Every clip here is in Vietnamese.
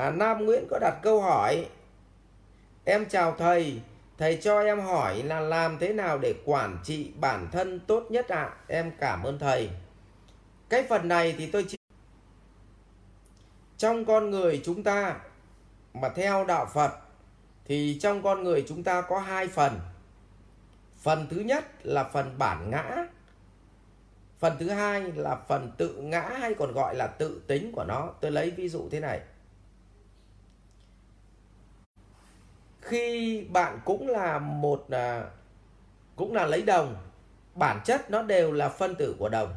à, Nam Nguyễn có đặt câu hỏi Em chào thầy Thầy cho em hỏi là làm thế nào để quản trị bản thân tốt nhất ạ à? Em cảm ơn thầy Cái phần này thì tôi chỉ Trong con người chúng ta Mà theo đạo Phật Thì trong con người chúng ta có hai phần Phần thứ nhất là phần bản ngã Phần thứ hai là phần tự ngã hay còn gọi là tự tính của nó. Tôi lấy ví dụ thế này. Khi bạn cũng là một à, cũng là lấy đồng, bản chất nó đều là phân tử của đồng.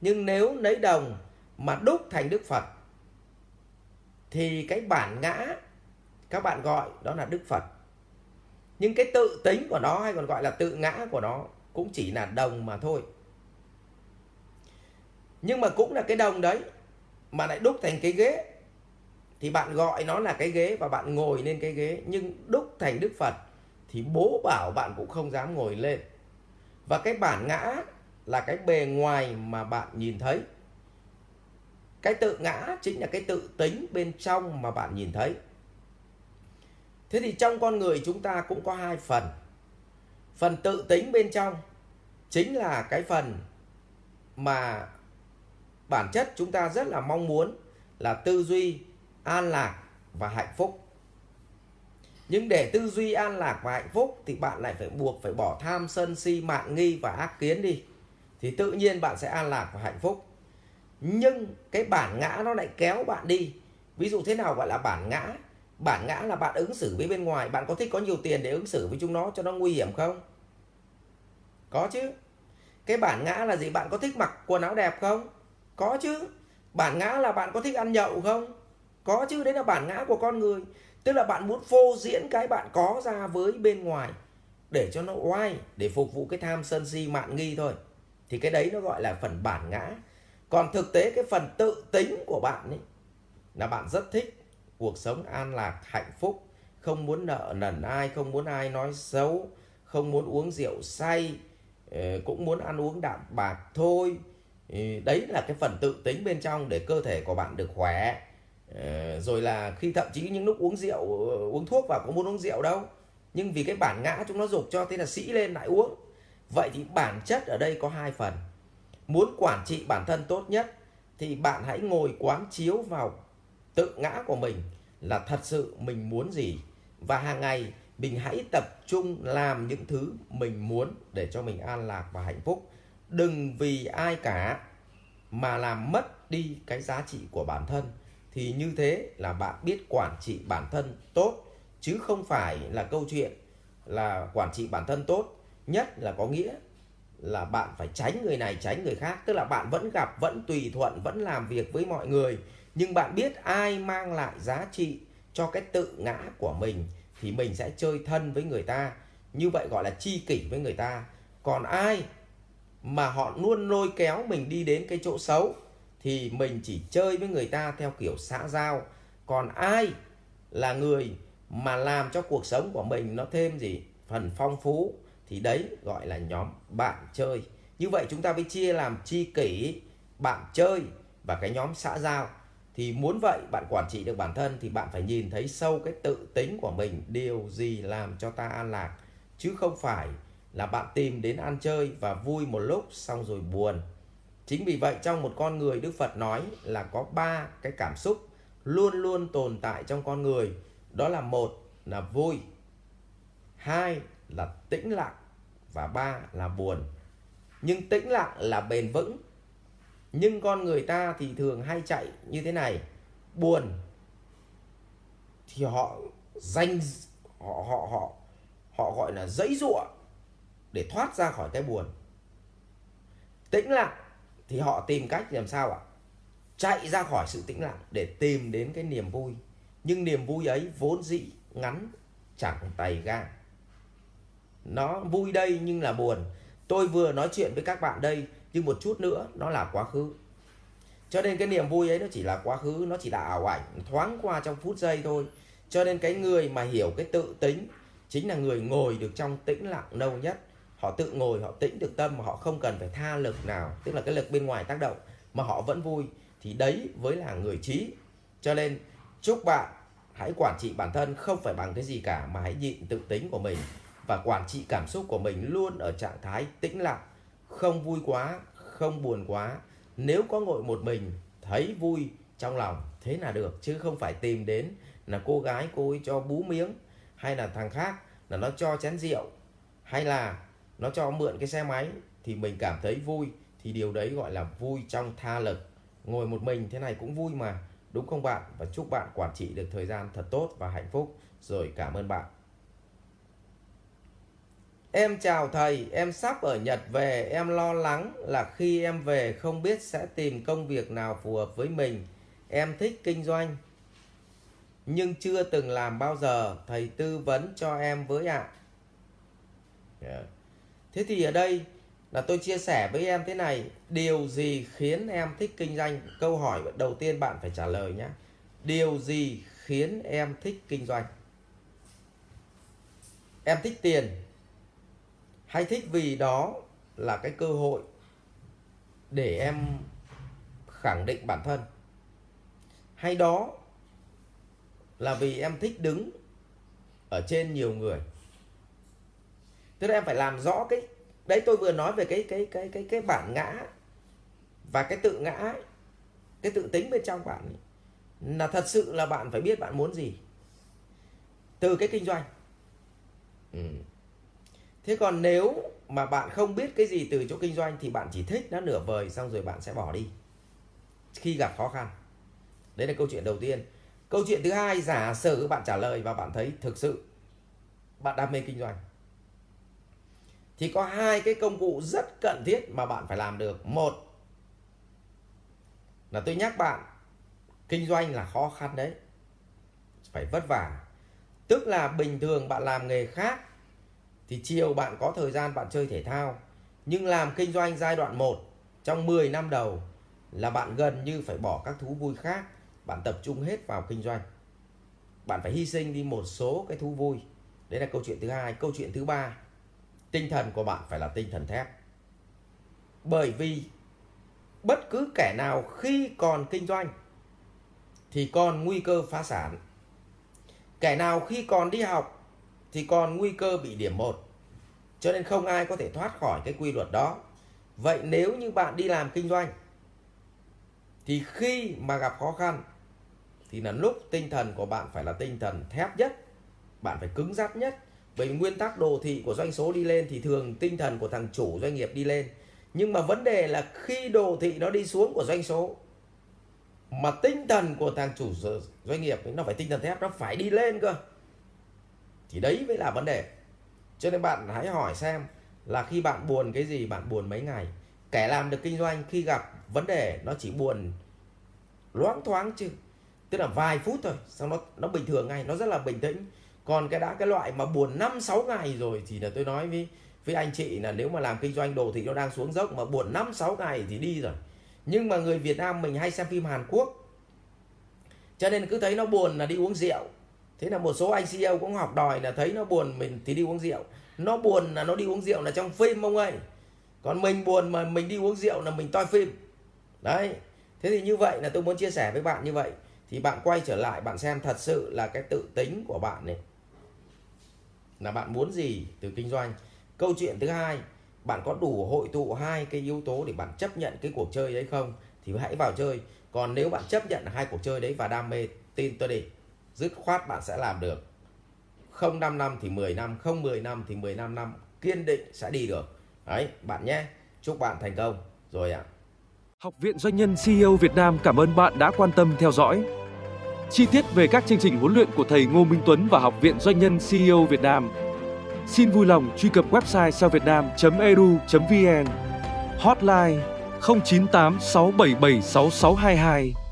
Nhưng nếu lấy đồng mà đúc thành Đức Phật thì cái bản ngã các bạn gọi đó là Đức Phật. Nhưng cái tự tính của nó hay còn gọi là tự ngã của nó cũng chỉ là đồng mà thôi nhưng mà cũng là cái đồng đấy mà lại đúc thành cái ghế thì bạn gọi nó là cái ghế và bạn ngồi lên cái ghế. Nhưng đúc thành đức phật thì bố bảo bạn cũng không dám ngồi lên. Và cái bản ngã là cái bề ngoài mà bạn nhìn thấy. Cái tự ngã chính là cái tự tính bên trong mà bạn nhìn thấy. Thế thì trong con người chúng ta cũng có hai phần. Phần tự tính bên trong chính là cái phần mà bản chất chúng ta rất là mong muốn là tư duy an lạc và hạnh phúc. Nhưng để tư duy an lạc và hạnh phúc thì bạn lại phải buộc phải bỏ tham, sân si, mạn nghi và ác kiến đi. Thì tự nhiên bạn sẽ an lạc và hạnh phúc. Nhưng cái bản ngã nó lại kéo bạn đi. Ví dụ thế nào gọi là bản ngã? Bản ngã là bạn ứng xử với bên ngoài. Bạn có thích có nhiều tiền để ứng xử với chúng nó cho nó nguy hiểm không? Có chứ. Cái bản ngã là gì? Bạn có thích mặc quần áo đẹp không? Có chứ. Bản ngã là bạn có thích ăn nhậu không? Có chứ, đấy là bản ngã của con người. Tức là bạn muốn phô diễn cái bạn có ra với bên ngoài để cho nó oai, để phục vụ cái tham sân si mạn nghi thôi. Thì cái đấy nó gọi là phần bản ngã. Còn thực tế, cái phần tự tính của bạn ấy, là bạn rất thích cuộc sống an lạc, hạnh phúc. Không muốn nợ nần ai, không muốn ai nói xấu, không muốn uống rượu say ờ, cũng muốn ăn uống đạm bạc thôi. Ờ, đấy là cái phần tự tính bên trong để cơ thể của bạn được khỏe. Ờ, rồi là khi thậm chí những lúc uống rượu ờ, uống thuốc vào có muốn uống rượu đâu, nhưng vì cái bản ngã chúng nó dục cho thế là sĩ lên lại uống. Vậy thì bản chất ở đây có hai phần. Muốn quản trị bản thân tốt nhất thì bạn hãy ngồi quán chiếu vào tự ngã của mình là thật sự mình muốn gì. Và hàng ngày mình hãy tập trung làm những thứ mình muốn để cho mình an lạc và hạnh phúc. Đừng vì ai cả mà làm mất đi cái giá trị của bản thân thì như thế là bạn biết quản trị bản thân tốt, chứ không phải là câu chuyện là quản trị bản thân tốt, nhất là có nghĩa là bạn phải tránh người này, tránh người khác. Tức là bạn vẫn gặp, vẫn tùy thuận, vẫn làm việc với mọi người, nhưng bạn biết ai mang lại giá trị cho cái tự ngã của mình thì mình sẽ chơi thân với người ta. Như vậy gọi là chi kỷ với người ta. Còn ai mà họ luôn lôi kéo mình đi đến cái chỗ xấu thì mình chỉ chơi với người ta theo kiểu xã giao. Còn ai là người mà làm cho cuộc sống của mình nó thêm gì phần phong phú, thì đấy gọi là nhóm bạn chơi. Như vậy chúng ta mới chia làm chi kỷ bạn chơi và cái nhóm xã giao. Thì muốn vậy, bạn quản trị được bản thân thì bạn phải nhìn thấy sâu cái tự tính của mình, điều gì làm cho ta an lạc. Chứ không phải là bạn tìm đến ăn chơi và vui một lúc xong rồi buồn chính vì vậy trong một con người, đức phật nói là có ba cái cảm xúc luôn luôn tồn tại trong con người. Đó là một là vui, hai là tĩnh lặng, và ba là buồn. Nhưng tĩnh lặng là bền vững. Nhưng con người ta thì thường hay chạy như thế này, buồn thì họ danh, họ họ họ họ gọi là dãy dụa để thoát ra khỏi cái buồn. Tĩnh lặng thì họ tìm cách làm sao ạ? Chạy ra khỏi sự tĩnh lặng để tìm đến cái niềm vui. Nhưng niềm vui ấy vốn dĩ ngắn, chẳng tay ga nó vui đây nhưng là buồn. Tôi vừa nói chuyện với các bạn đây, nhưng một chút nữa nó là quá khứ. Cho nên cái niềm vui ấy nó chỉ là quá khứ, nó chỉ là ảo ảnh, thoáng qua trong phút giây thôi. Cho nên cái người mà hiểu cái tự tính chính là người ngồi được trong tĩnh lặng lâu nhất họ tự ngồi, họ tĩnh được tâm mà họ không cần phải tha lực nào, tức là cái lực bên ngoài tác động, mà họ vẫn vui. Thì đấy với là người trí. Cho nên, chúc bạn hãy quản trị bản thân không phải bằng cái gì cả, mà hãy nhịn tự tính của mình và quản trị cảm xúc của mình luôn ở trạng thái tĩnh lặng. Không vui quá, không buồn quá. Nếu có ngồi một mình, thấy vui trong lòng, thế là được, chứ không phải tìm đến là cô gái cô ấy cho bú miếng, hay là thằng khác là nó cho chén rượu, hay là nó cho mượn cái xe máy thì mình cảm thấy vui. Thì điều đấy gọi là vui trong tha lực. Ngồi một mình thế này cũng vui mà đúng không bạn? Và chúc bạn quản trị được thời gian thật tốt và hạnh phúc. Rồi cảm ơn bạn. Em chào thầy, em sắp ở Nhật về, em lo lắng là khi em về không biết sẽ tìm công việc nào phù hợp với mình. Em thích kinh doanh, nhưng chưa từng làm bao giờ, thầy tư vấn cho em với ạ. Yeah. Thế thì ở đây là tôi chia sẻ với em thế này, điều gì khiến em thích kinh doanh? Câu hỏi đầu tiên bạn phải trả lời nhé. Điều gì khiến em thích kinh doanh? Em thích tiền hay thích vì đó là cái cơ hội để em khẳng định bản thân hay đó là vì em thích đứng ở trên nhiều người tức là em phải làm rõ cái đấy tôi vừa nói về cái cái cái cái cái bản ngã và cái tự ngã ấy, cái tự tính bên trong bạn ấy, là thật sự là bạn phải biết bạn muốn gì từ cái kinh doanh. Ừ. Thế còn nếu mà bạn không biết cái gì từ chỗ kinh doanh thì bạn chỉ thích nó nửa vời xong rồi bạn sẽ bỏ đi khi gặp khó khăn. Đấy là câu chuyện đầu tiên. Câu chuyện thứ hai giả sử bạn trả lời và bạn thấy thực sự bạn đam mê kinh doanh thì có hai cái công cụ rất cần thiết mà bạn phải làm được. Một là tôi nhắc bạn, kinh doanh là khó khăn đấy. Phải vất vả. Tức là bình thường bạn làm nghề khác thì chiều bạn có thời gian bạn chơi thể thao. Nhưng làm kinh doanh giai đoạn 1 trong 10 năm đầu là bạn gần như phải bỏ các thú vui khác. Bạn tập trung hết vào kinh doanh. Bạn phải hy sinh đi một số cái thú vui. Đấy là câu chuyện thứ hai. Câu chuyện thứ ba tinh thần của bạn phải là tinh thần thép. Bởi vì bất cứ kẻ nào khi còn kinh doanh thì còn nguy cơ phá sản. Kẻ nào khi còn đi học thì còn nguy cơ bị điểm một. Cho nên không ai có thể thoát khỏi cái quy luật đó. Vậy nếu như bạn đi làm kinh doanh thì khi mà gặp khó khăn thì là lúc tinh thần của bạn phải là tinh thần thép nhất, bạn phải cứng rắn nhất bởi nguyên tắc đồ thị của doanh số đi lên thì thường tinh thần của thằng chủ doanh nghiệp đi lên. Nhưng mà vấn đề là khi đồ thị nó đi xuống của doanh số, mà tinh thần của thằng chủ doanh nghiệp nó phải tinh thần thép, nó phải đi lên cơ. Thì đấy mới là vấn đề. Cho nên bạn hãy hỏi xem là khi bạn buồn cái gì, bạn buồn mấy ngày. Kẻ làm được kinh doanh khi gặp vấn đề, nó chỉ buồn loáng thoáng chứ. Tức là vài phút thôi, xong nó nó bình thường ngay, nó rất là bình tĩnh còn cái đã cái loại mà buồn năm, sáu ngày rồi thì là tôi nói với với anh chị là nếu mà làm kinh doanh đồ thì nó đang xuống dốc, mà buồn năm, sáu ngày thì đi rồi. Nhưng mà người Việt Nam mình hay xem phim Hàn Quốc. Cho nên cứ thấy nó buồn là đi uống rượu. Thế là một số anh CEO cũng học đòi là thấy nó buồn mình thì đi uống rượu. Nó buồn là nó đi uống rượu là trong phim ông ơi. Còn mình buồn mà mình đi uống rượu là mình toi phim. Đấy. Thế thì như vậy là tôi muốn chia sẻ với bạn như vậy. Thì bạn quay trở lại, bạn xem thật sự là cái tự tính của bạn này là bạn muốn gì từ kinh doanh? Câu chuyện thứ hai, bạn có đủ hội tụ hai cái yếu tố để bạn chấp nhận cái cuộc chơi đấy không? Thì hãy vào chơi. Còn nếu bạn chấp nhận hai cuộc chơi đấy và đam mê tin tôi đi, dứt khoát bạn sẽ làm được. Không 5 năm thì 10 năm, không 10 năm thì 15 năm kiên định sẽ đi được. Đấy, bạn nhé. Chúc bạn thành công. Rồi ạ. À. Học viện Doanh nhân CEO Việt Nam cảm ơn bạn đã quan tâm theo dõi chi tiết về các chương trình huấn luyện của thầy Ngô Minh Tuấn và Học viện Doanh nhân CEO Việt Nam xin vui lòng truy cập website sao vn e hotline 0986776622.